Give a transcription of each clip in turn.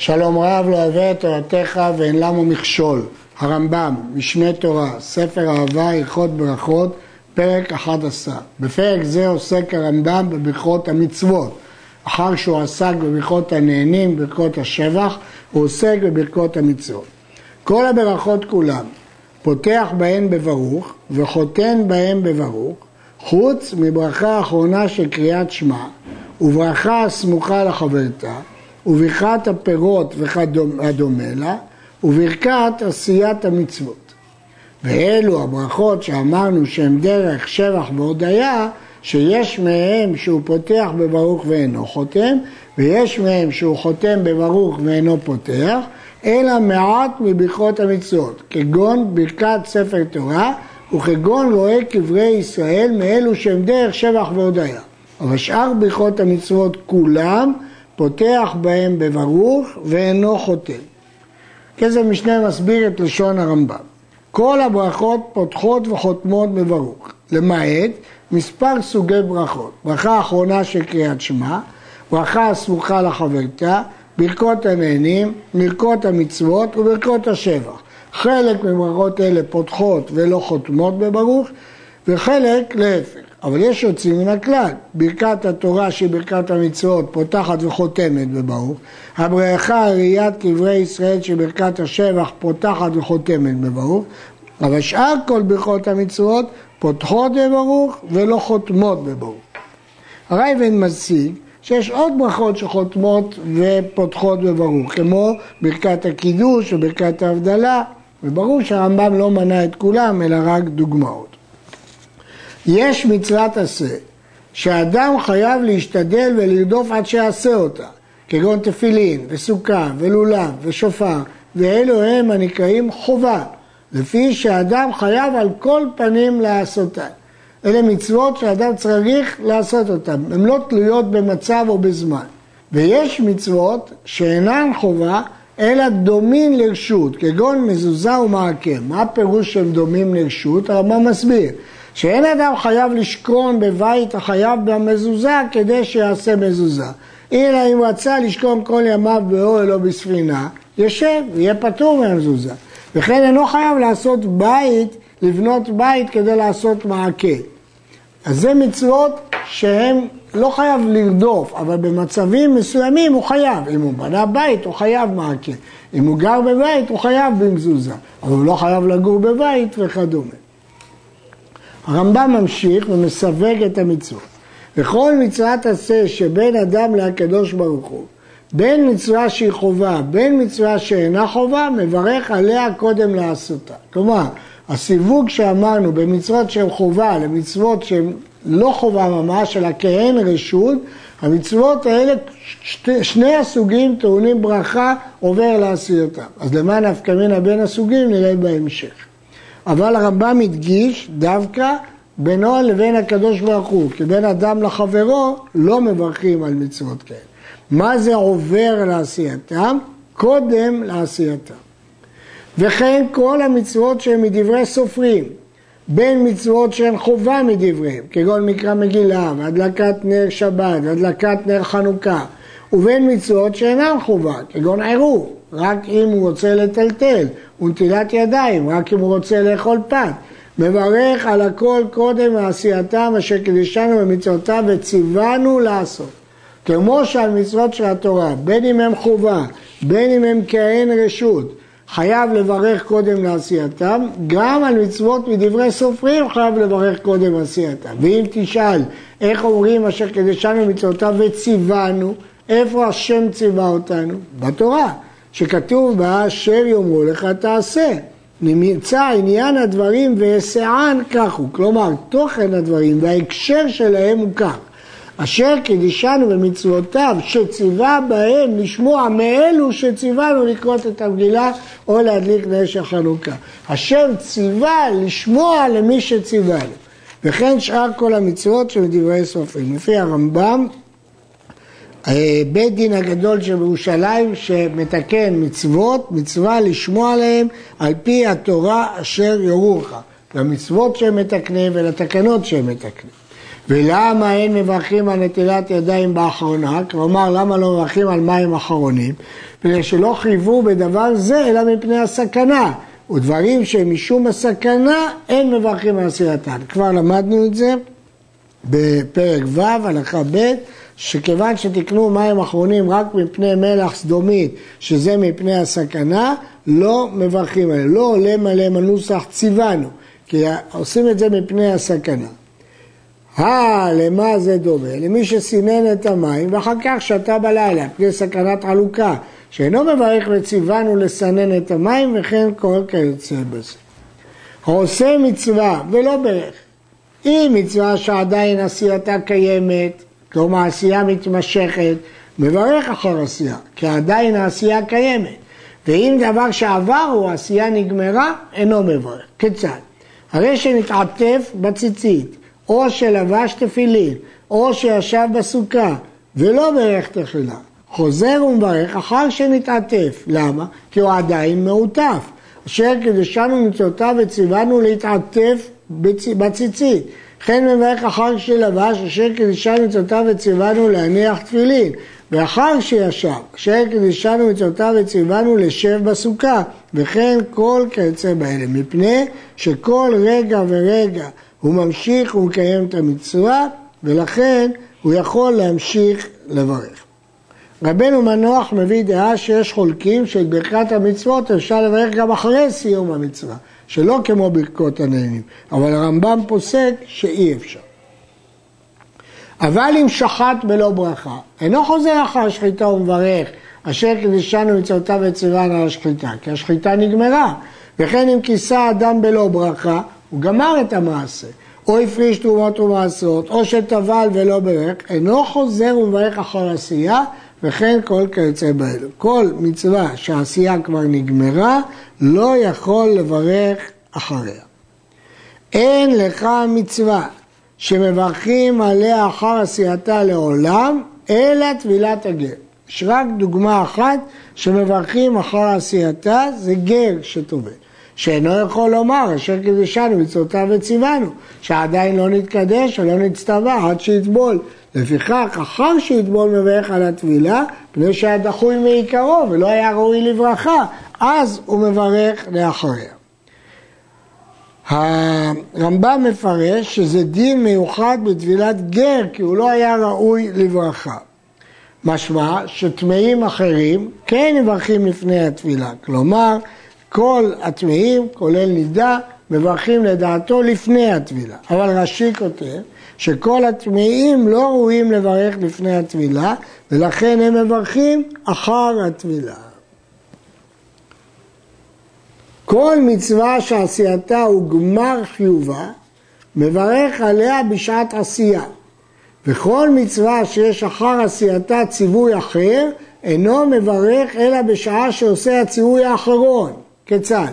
שלום רב לא אוהב את תורתך ואין למה מכשול. הרמב"ם, משנה תורה, ספר אהבה, הלכות ברכות, פרק 11. בפרק זה עוסק הרמב"ם בברכות המצוות. אחר שהוא עסק בברכות הנהנים, ברכות השבח, הוא עוסק בברכות המצוות. כל הברכות כולם, פותח בהן בברוך וחותן בהן בברוך, חוץ מברכה האחרונה של קריאת שמע, וברכה הסמוכה לחברתה, וברכת הפירות וכדומה לה, וברכת עשיית המצוות. ואלו הברכות שאמרנו שהן דרך שבח והודיה, שיש מהם שהוא פותח בברוך ואינו חותם, ויש מהם שהוא חותם בברוך ואינו פותח, אלא מעט מברכות המצוות, כגון ברכת ספר תורה, וכגון רואה קברי ישראל מאלו שהם דרך שבח והודיה. אבל שאר ברכות המצוות כולם פותח בהם בברוך ואינו חותם. כסף משנה מסביר את לשון הרמב"ם. כל הברכות פותחות וחותמות בברוך, למעט מספר סוגי ברכות. ברכה אחרונה של קריאת שמע, ברכה הסמוכה לחברתה, ברכות הנהנים, ברכות המצוות וברכות השבח. חלק מברכות אלה פותחות ולא חותמות בברוך, וחלק להפך. אבל יש יוצאים מן הכלל, ברכת התורה שהיא ברכת המצוות פותחת וחותמת בברוך, הברכה ראיית קברי ישראל שהיא ברכת השבח פותחת וחותמת בברוך, אבל שאר כל ברכות המצוות פותחות בברוך ולא חותמות בברוך. הרייבן מציג שיש עוד ברכות שחותמות ופותחות בברוך, כמו ברכת הקידוש וברכת ההבדלה, וברור שהרמב"ם לא מנה את כולם אלא רק דוגמאות. יש מצוות עשה, שאדם חייב להשתדל ולרדוף עד שיעשה אותה, כגון תפילין וסוכה ולולב ושופר, ואלו הם הנקראים חובה, לפי שאדם חייב על כל פנים לעשותן. אלה מצוות שאדם צריך לעשות אותן, הן לא תלויות במצב או בזמן. ויש מצוות שאינן חובה, אלא דומים לרשות, כגון מזוזה ומעקה. מה הפירוש שהם דומים לרשות? הרמב"ם מסביר. שאין אדם חייב לשכון בבית החייב במזוזה כדי שיעשה מזוזה. אלא אם רצה לשכון כל ימיו באוהל או בספינה, יושב, יהיה פטור מהמזוזה. וכן אינו חייב לעשות בית, לבנות בית כדי לעשות מעקה. אז זה מצוות שהם לא חייב לרדוף, אבל במצבים מסוימים הוא חייב. אם הוא בנה בית, הוא חייב מעקה. אם הוא גר בבית, הוא חייב במזוזה. אבל הוא לא חייב לגור בבית וכדומה. הרמב"ם ממשיך ומסווג את המצוות. וכל מצוות עשה שבין אדם לקדוש ברוך הוא, בין מצווה שהיא חובה, בין מצווה שאינה חובה, מברך עליה קודם לעשותה. כלומר, הסיווג שאמרנו במצוות שהן חובה למצוות שהן לא חובה ממש, אלא כהן רשות, המצוות האלה, שתי, שני הסוגים טעונים ברכה עובר לעשייתם. אז למה נפקא מינה בין הסוגים נראה בהמשך. אבל הרמב"ם הדגיש דווקא בינו לבין הקדוש ברוך הוא, כי בין אדם לחברו לא מברכים על מצוות כאלה. מה זה עובר לעשייתם? קודם לעשייתם. וכן כל המצוות שהן מדברי סופרים, בין מצוות שהן חובה מדבריהם, כגון מקרא מגילה, והדלקת נר שבת, והדלקת נר חנוכה, ובין מצוות שאינן חובה, כגון עירוב, רק אם הוא רוצה לטלטל, ונטילת ידיים, רק אם הוא רוצה לאכול פת. מברך על הכל קודם מעשייתם אשר קדישנו במצוותיו וציוונו לעשות. כמו שעל מצוות של התורה, בין אם הם חובה, בין אם הם כהן רשות, חייב לברך קודם לעשייתם, גם על מצוות מדברי סופרים חייב לברך קודם עשייתם. ואם תשאל איך אומרים אשר קדישנו במצוותיו וציוונו, איפה השם ציווה אותנו? בתורה. שכתוב בה אשר יאמרו לך תעשה. נמצא עניין הדברים ואסען כך הוא, כלומר תוכן הדברים וההקשר שלהם הוא כך. אשר קידישנו במצוותיו שציווה בהם לשמוע מאלו שציוונו לקרות את המגילה או להדליק נש החנוכה. אשר ציווה לשמוע למי שציוונו. וכן שאר כל המצוות שבדברי סופרים. לפי הרמב"ם בית דין הגדול של ירושלים שמתקן מצוות, מצווה לשמוע עליהם על פי התורה אשר יורוך, למצוות שהם מתקנים ולתקנות שהם מתקנים. ולמה אין מברכים על נטילת ידיים באחרונה? כלומר, למה לא מברכים על מים אחרונים? בגלל שלא חייבו בדבר זה, אלא מפני הסכנה. ודברים שמשום הסכנה, אין מברכים על עשייתן. כבר למדנו את זה בפרק ו', הלכה ב', שכיוון שתקנו מים אחרונים רק מפני מלח סדומית, שזה מפני הסכנה, לא מברכים עליהם. לא עולה מלא מנוסח ציוונו, כי עושים את זה מפני הסכנה. הא, למה זה דומה? למי שסינן את המים ואחר כך שתה בלילה, מפני סכנת עלוקה, שאינו מברך וציוונו לסנן את המים וכן כל כיוצא בזה. העושה מצווה ולא ברך, אם מצווה שעדיין עשייתה קיימת, כלומר עשייה מתמשכת, מברך אחר עשייה, כי עדיין העשייה קיימת. ואם דבר שעבר הוא עשייה נגמרה, אינו מברך. כיצד? הרי שנתעטף בציצית, או שלבש תפילין, או שישב בסוכה, ולא ברך תחילה, חוזר ומברך אחר שנתעטף. למה? כי הוא עדיין מעוטף. אשר קדשנו מצוותיו וציוונו להתעטף בציצית. וכן מברך אחר שלבש, אשר קדשנו מצוותיו וציוונו להניח תפילין. ואחר שישב, אשר קדשנו מצוותיו וציוונו לשב בסוכה, וכן כל כיוצא באלה, מפני שכל רגע ורגע הוא ממשיך ומקיים את המצווה, ולכן הוא יכול להמשיך לברך. רבנו מנוח מביא דעה שיש חולקים של ברכת המצוות אפשר לברך גם אחרי סיום המצווה, שלא כמו ברכות הנהנים, אבל הרמב"ם פוסק שאי אפשר. אבל אם שחט בלא ברכה, אינו חוזר אחר השחיטה ומברך, אשר קדישנו מצוותיו וציוונו על השחיטה, כי השחיטה נגמרה. וכן אם כיסה אדם בלא ברכה, הוא גמר את המעשה. או הפריש תרומות ומעשרות, או שטבל ולא ברך, אינו חוזר ומברך אחר עשייה, וכן כל כיוצא באלו. כל מצווה שהעשייה כבר נגמרה, לא יכול לברך אחריה. אין לך מצווה שמברכים עליה אחר עשייתה לעולם, אלא טבילת הגר. יש רק דוגמה אחת שמברכים אחר עשייתה, זה גר שטובל. שאינו יכול לומר אשר קידשנו מצוותיו וציוונו, שעדיין לא נתקדש ולא נצטווה עד שיטבול. לפיכך, אחר שיטבול מברך על הטבילה, פני שהיה דחוי מעיקרו ולא היה ראוי לברכה, אז הוא מברך לאחריה. הרמב"ם מפרש שזה דין מיוחד בטבילת גר, כי הוא לא היה ראוי לברכה. משמע שטמאים אחרים כן מברכים לפני הטבילה, כלומר כל הטמאים, כולל נידה, מברכים לדעתו לפני הטבילה. אבל רש"י כותב שכל הטמאים לא ראויים לברך לפני הטבילה, ולכן הם מברכים אחר הטבילה. כל מצווה שעשייתה הוא גמר חיובה, מברך עליה בשעת עשייה. וכל מצווה שיש אחר עשייתה ציווי אחר, אינו מברך אלא בשעה שעושה הציווי האחרון. כיצד?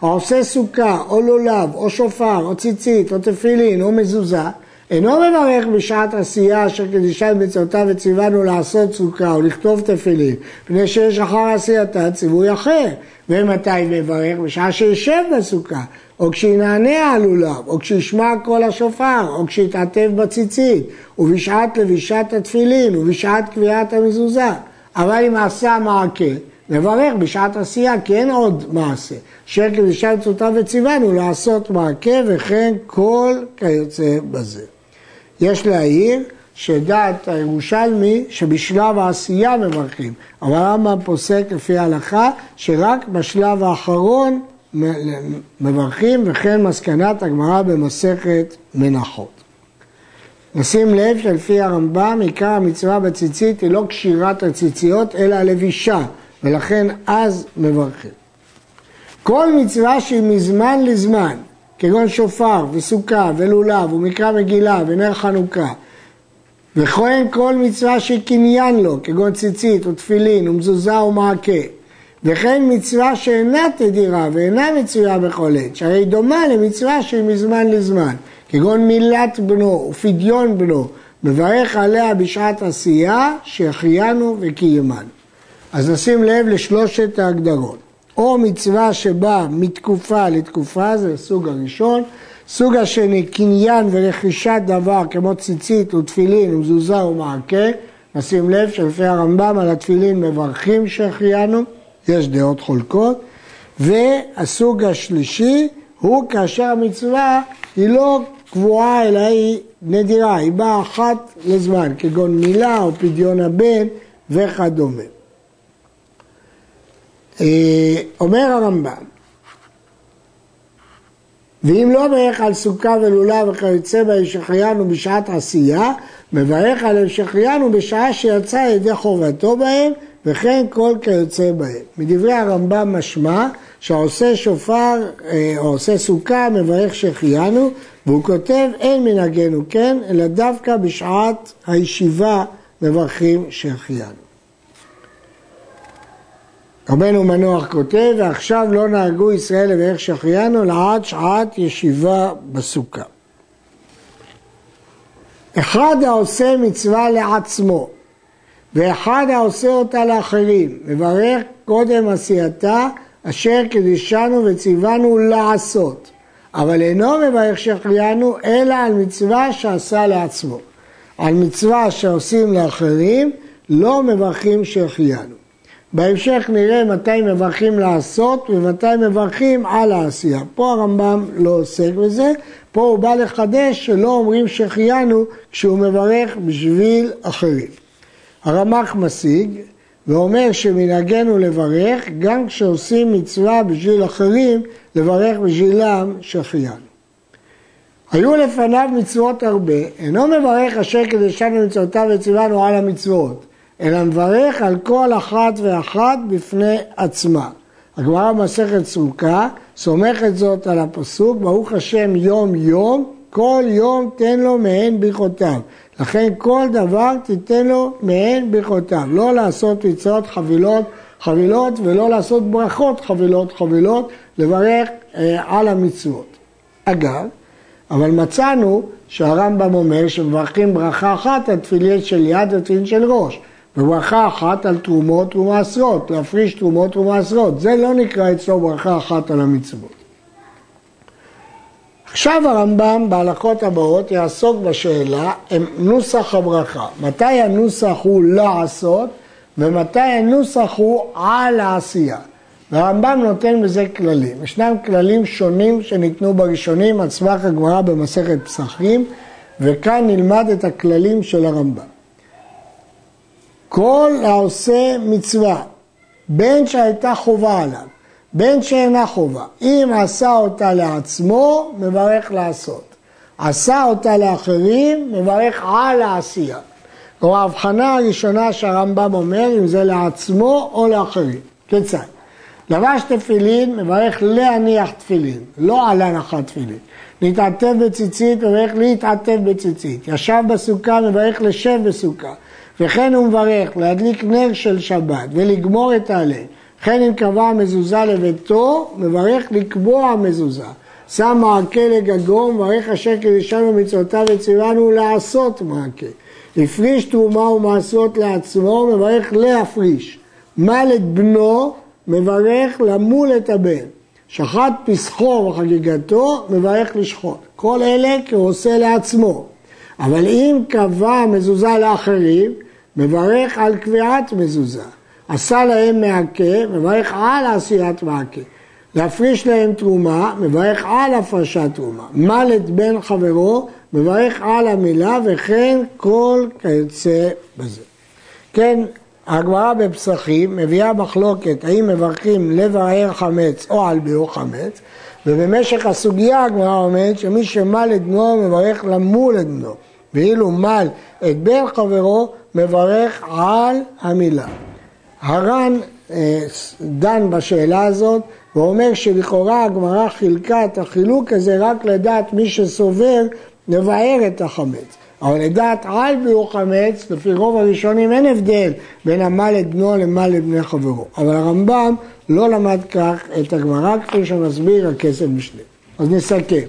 העושה סוכה, או לולב, או שופר, או ציצית, או תפילין, או מזוזה, אינו מברך בשעת עשייה אשר קדישת מצוותיו וציוונו לעשות סוכה או לכתוב תפילין, מפני שיש אחר עשייתה ציווי אחר. ומתי מברך? בשעה שישב בסוכה, או כשינענע על לולב, או כשישמע קול השופר, או כשיתעטף בציצית, ובשעת לבישת התפילין, ובשעת קביעת המזוזה. אבל אם עשה מעקה, מברך בשעת עשייה, כי אין עוד מעשה. אשר קדישת מצוותיו וציוונו לעשות מעקה וכן כל כיוצא בזה. יש להעיר שדעת הירושלמי שבשלב העשייה מברכים, אבל הרמב"ם פוסק לפי ההלכה שרק בשלב האחרון מברכים וכן מסקנת הגמרא במסכת מנחות. נשים לב שלפי הרמב"ם עיקר המצווה בציצית היא לא קשירת הציציות אלא הלבישה ולכן אז מברכים. כל מצווה שהיא מזמן לזמן כגון שופר וסוכה ולולב ומקרא מגילה ונר חנוכה וכהן כל מצווה שקניין לו, כגון ציצית ותפילין ומזוזה ומעקה וכן מצווה שאינה תדירה ואינה מצויה בכל עת, שהרי דומה למצווה שהיא מזמן לזמן, כגון מילת בנו ופדיון בנו, מברך עליה בשעת עשייה שהחיינו וקיימנו. אז נשים לב לשלושת ההגדרות. או מצווה שבאה מתקופה לתקופה, זה הסוג הראשון, סוג השני, קניין ורכישת דבר כמו ציצית ותפילין ומזוזה ומעקה, נשים לב שלפי הרמב"ם על התפילין מברכים שהחיינו, יש דעות חולקות, והסוג השלישי הוא כאשר המצווה היא לא קבועה אלא היא נדירה, היא באה אחת לזמן, כגון מילה או פדיון הבן וכדומה. אה, אומר הרמב"ם, ואם לא מברך על סוכה ולולה וכיוצא בה שהחיינו בשעת עשייה, מברך על המשכיינו בשעה שיצא ידי חובתו בהם, וכן כל כיוצא בהם. מדברי הרמב"ם משמע שהעושה שופר אה, או עושה סוכה מברך שהחיינו, והוא כותב אין מנהגנו כן, אלא דווקא בשעת הישיבה מברכים שהחיינו. רבנו מנוח כותב, ועכשיו לא נהגו ישראל לברך שהחיינו לעד שעת ישיבה בסוכה. אחד העושה מצווה לעצמו ואחד העושה אותה לאחרים, מברך קודם עשייתה אשר קדישנו וציוונו לעשות, אבל אינו מברך שהחיינו אלא על מצווה שעשה לעצמו. על מצווה שעושים לאחרים לא מברכים שהחיינו. בהמשך נראה מתי מברכים לעשות ומתי מברכים על העשייה. פה הרמב"ם לא עוסק בזה, פה הוא בא לחדש שלא אומרים שהחיינו כשהוא מברך בשביל אחרים. הרמ"ח משיג ואומר שמנהגנו לברך גם כשעושים מצווה בשביל אחרים, לברך בשבילם שהחיינו. היו לפניו מצוות הרבה, אינו מברך אשר קדשנו מצוותיו וציוונו על המצוות. אלא מברך על כל אחת ואחת בפני עצמה. הגמרא במסכת סוכה סומכת זאת על הפסוק, ברוך השם יום יום, כל יום תן לו מהן ברכותיו. לכן כל דבר תיתן לו מהן ברכותיו. לא לעשות מצוות חבילות חבילות ולא לעשות ברכות חבילות חבילות, לברך אה, על המצוות. אגב, אבל מצאנו שהרמב"ם אומר שמברכים ברכה אחת על תפילין של יד ותפילין של ראש. וברכה אחת על תרומות ומעשרות, להפריש תרומות ומעשרות. זה לא נקרא אצלו ברכה אחת על המצוות. עכשיו הרמב"ם בהלכות הבאות יעסוק בשאלה נוסח הברכה. מתי הנוסח הוא לעשות ומתי הנוסח הוא על העשייה. והרמב"ם נותן בזה כללים. ישנם כללים שונים שניתנו בראשונים על סמך הגמרא במסכת פסחים וכאן נלמד את הכללים של הרמב"ם. כל העושה מצווה, בין שהייתה חובה עליו, בין שאינה חובה, אם עשה אותה לעצמו, מברך לעשות. עשה אותה לאחרים, מברך על העשייה. כלומר, ההבחנה הראשונה שהרמב"ם אומר, אם זה לעצמו או לאחרים. כיצד? לבש תפילין, מברך להניח תפילין, לא על הנחת תפילין. להתעטף בציצית, מברך להתעטף בציצית. ישב בסוכה, מברך לשב בסוכה. וכן הוא מברך להדליק נר של שבת ולגמור את ההלל. וכן אם קבע מזוזה לביתו, מברך לקבוע מזוזה. שם מעקה לגגו, מברך אשר קדישנו מצוותיו וציוונו לעשות מעקה. הפריש תרומה ומעשרות לעצמו, מברך להפריש. מל את בנו, מברך למול את הבן. שחט פסחו וחגיגתו, מברך לשחוט. כל אלה כי הוא עושה לעצמו. אבל אם קבע מזוזה לאחרים, מברך על קביעת מזוזה. עשה להם מעקה, מברך על עשיית מעקה. להפריש להם תרומה, מברך על הפרשת תרומה. מל את בן חברו, מברך על המילה, וכן כל כיוצא בזה. כן, הגמרא בפסחים מביאה מחלוקת האם מברכים לבאר חמץ או על ביאור חמץ, ובמשך הסוגיה הגמרא אומרת שמי שמל את בנו מברך למול את בנו, ואילו מל את בן חברו מברך על המילה. הר"ן אה, דן בשאלה הזאת ואומר שלכאורה הגמרא חילקה את החילוק הזה רק לדעת מי שסובר לבאר את החמץ. אבל לדעת על ביאור חמץ, לפי רוב הראשונים אין הבדל בין המל את בנו למל את בני חברו. אבל הרמב"ם לא למד כך את הגמרא כפי שמסביר הכסף משנה. אז נסכם.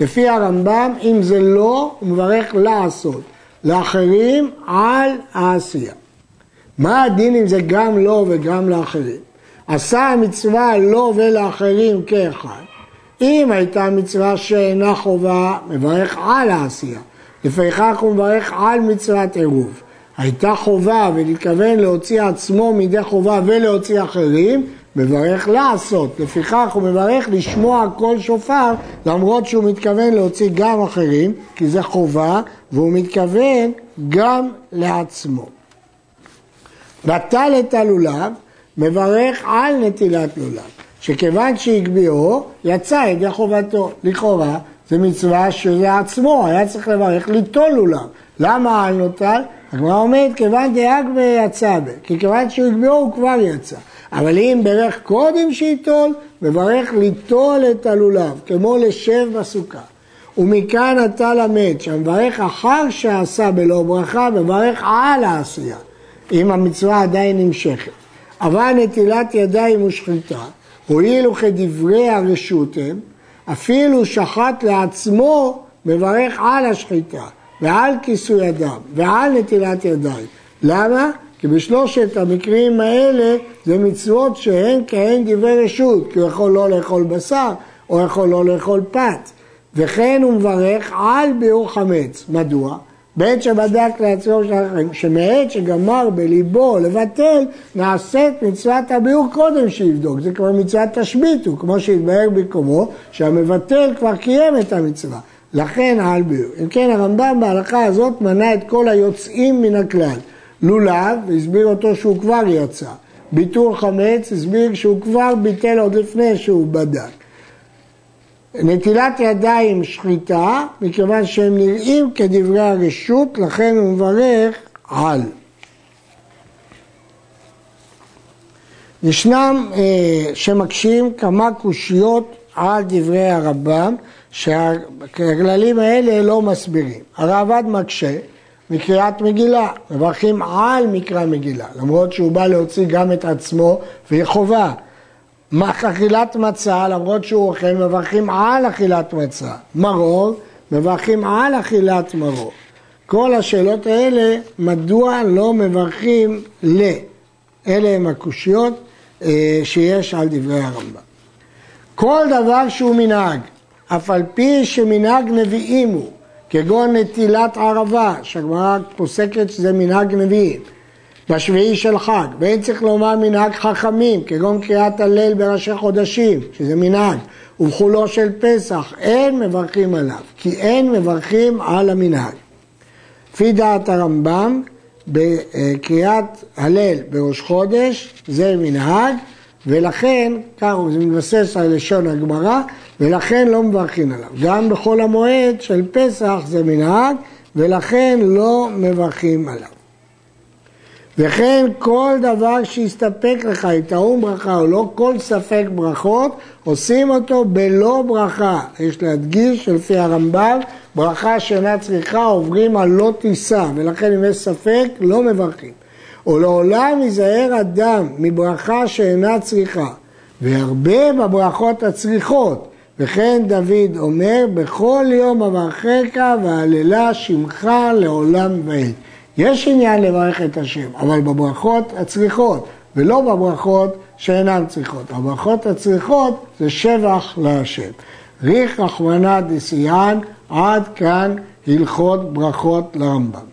לפי הרמב"ם, אם זה לא, הוא מברך לעשות. לאחרים על העשייה. מה הדין אם זה גם לו וגם לאחרים? עשה המצווה לו ולאחרים כאחד. אם הייתה מצווה שאינה חובה, מברך על העשייה. לפיכך הוא מברך על מצוות עירוב. הייתה חובה ונתכוון להוציא עצמו מידי חובה ולהוציא אחרים, מברך לעשות. לפיכך הוא מברך לשמוע קול שופר למרות שהוא מתכוון להוציא גם אחרים, כי זה חובה, והוא מתכוון גם לעצמו. נטל את הלולב, מברך על נטילת לולב, שכיוון שהגביהו, יצא ידי חובתו. לכאורה זה מצווה שזה עצמו, היה צריך לברך ליטול לולב. למה על נוטל? הגמרא אומרת, כיוון דאג ויצא בה, כי כיוון שהוא הגביהו הוא כבר יצא. אבל אם ברך קודם שייטול, מברך ליטול את הלולב, כמו לשב בסוכה. ומכאן אתה למד שהמברך אחר שעשה בלא ברכה, מברך על העשייה, אם המצווה עדיין נמשכת. אבל נטילת ידיים ושחיטה, הואילו כדברי הרשות הם, אפילו שחט לעצמו, מברך על השחיטה, ועל כיסוי אדם, ועל נטילת ידיים. למה? כי בשלושת המקרים האלה זה מצוות שהן כהן דברי רשות, כי הוא יכול לא לאכול בשר, או יכול לא לאכול פת. וכן הוא מברך על ביאור חמץ. מדוע? בעת שבדק לעצמו של החיים, שמעת שגמר בליבו לבטל, נעשית מצוות הביאור קודם שיבדוק. זה כבר מצוות תשביתו, כמו שהתבהר במקומו, שהמבטל כבר קיים את המצווה. לכן על ביאור. אם כן, הרמב"ם בהלכה הזאת מנה את כל היוצאים מן הכלל. לולב, הסביר אותו שהוא כבר יצא. ביטור חמץ, הסביר שהוא כבר ביטל עוד לפני שהוא בדק. נטילת ידיים שחיטה, מכיוון שהם נראים כדברי הרשות, לכן הוא מברך על. ישנם אה, שמקשים כמה קושיות על דברי הרמב"ם, שהכללים האלה לא מסבירים. הרעב"ד מקשה מקריאת מגילה, מברכים על מקרא מגילה, למרות שהוא בא להוציא גם את עצמו והיא חובה. אכילת מצה, למרות שהוא אוכל, מברכים על אכילת מצה. מרור, מברכים על אכילת מרור. כל השאלות האלה, מדוע לא מברכים ל? אלה הם הקושיות אה, שיש על דברי הרמב"ם. כל דבר שהוא מנהג, אף על פי שמנהג נביאים הוא, כגון נטילת ערבה, שהגמרא פוסקת שזה מנהג נביאים, בשביעי של חג, ואין צריך לומר מנהג חכמים, כגון קריאת הלל בראשי חודשים, שזה מנהג, ובחולו של פסח, אין מברכים עליו, כי אין מברכים על המנהג. לפי דעת הרמב"ם, בקריאת הלל בראש חודש זה מנהג, ולכן, כך זה מתבסס על לשון הגמרא, ולכן לא מברכים עליו. גם בחול המועד של פסח זה מנהג, ולכן לא מברכים עליו. וכן כל דבר שיסתפק לך, אם טעון ברכה או לא, כל ספק ברכות, עושים אותו בלא ברכה. יש להדגיש שלפי הרמב"ם, ברכה שאינה צריכה עוברים על לא תישא, ולכן אם יש ספק, לא מברכים. ולעולם ייזהר אדם מברכה שאינה צריכה, והרבה בברכות הצריכות. וכן דוד אומר, בכל יום אברכך והללה שמך לעולם ועד. יש עניין לברך את השם, אבל בברכות הצריכות, ולא בברכות שאינן צריכות. הברכות הצריכות זה שבח להשם. ריך רחמנא דסיאן, עד כאן הלכות ברכות לרמב"ם.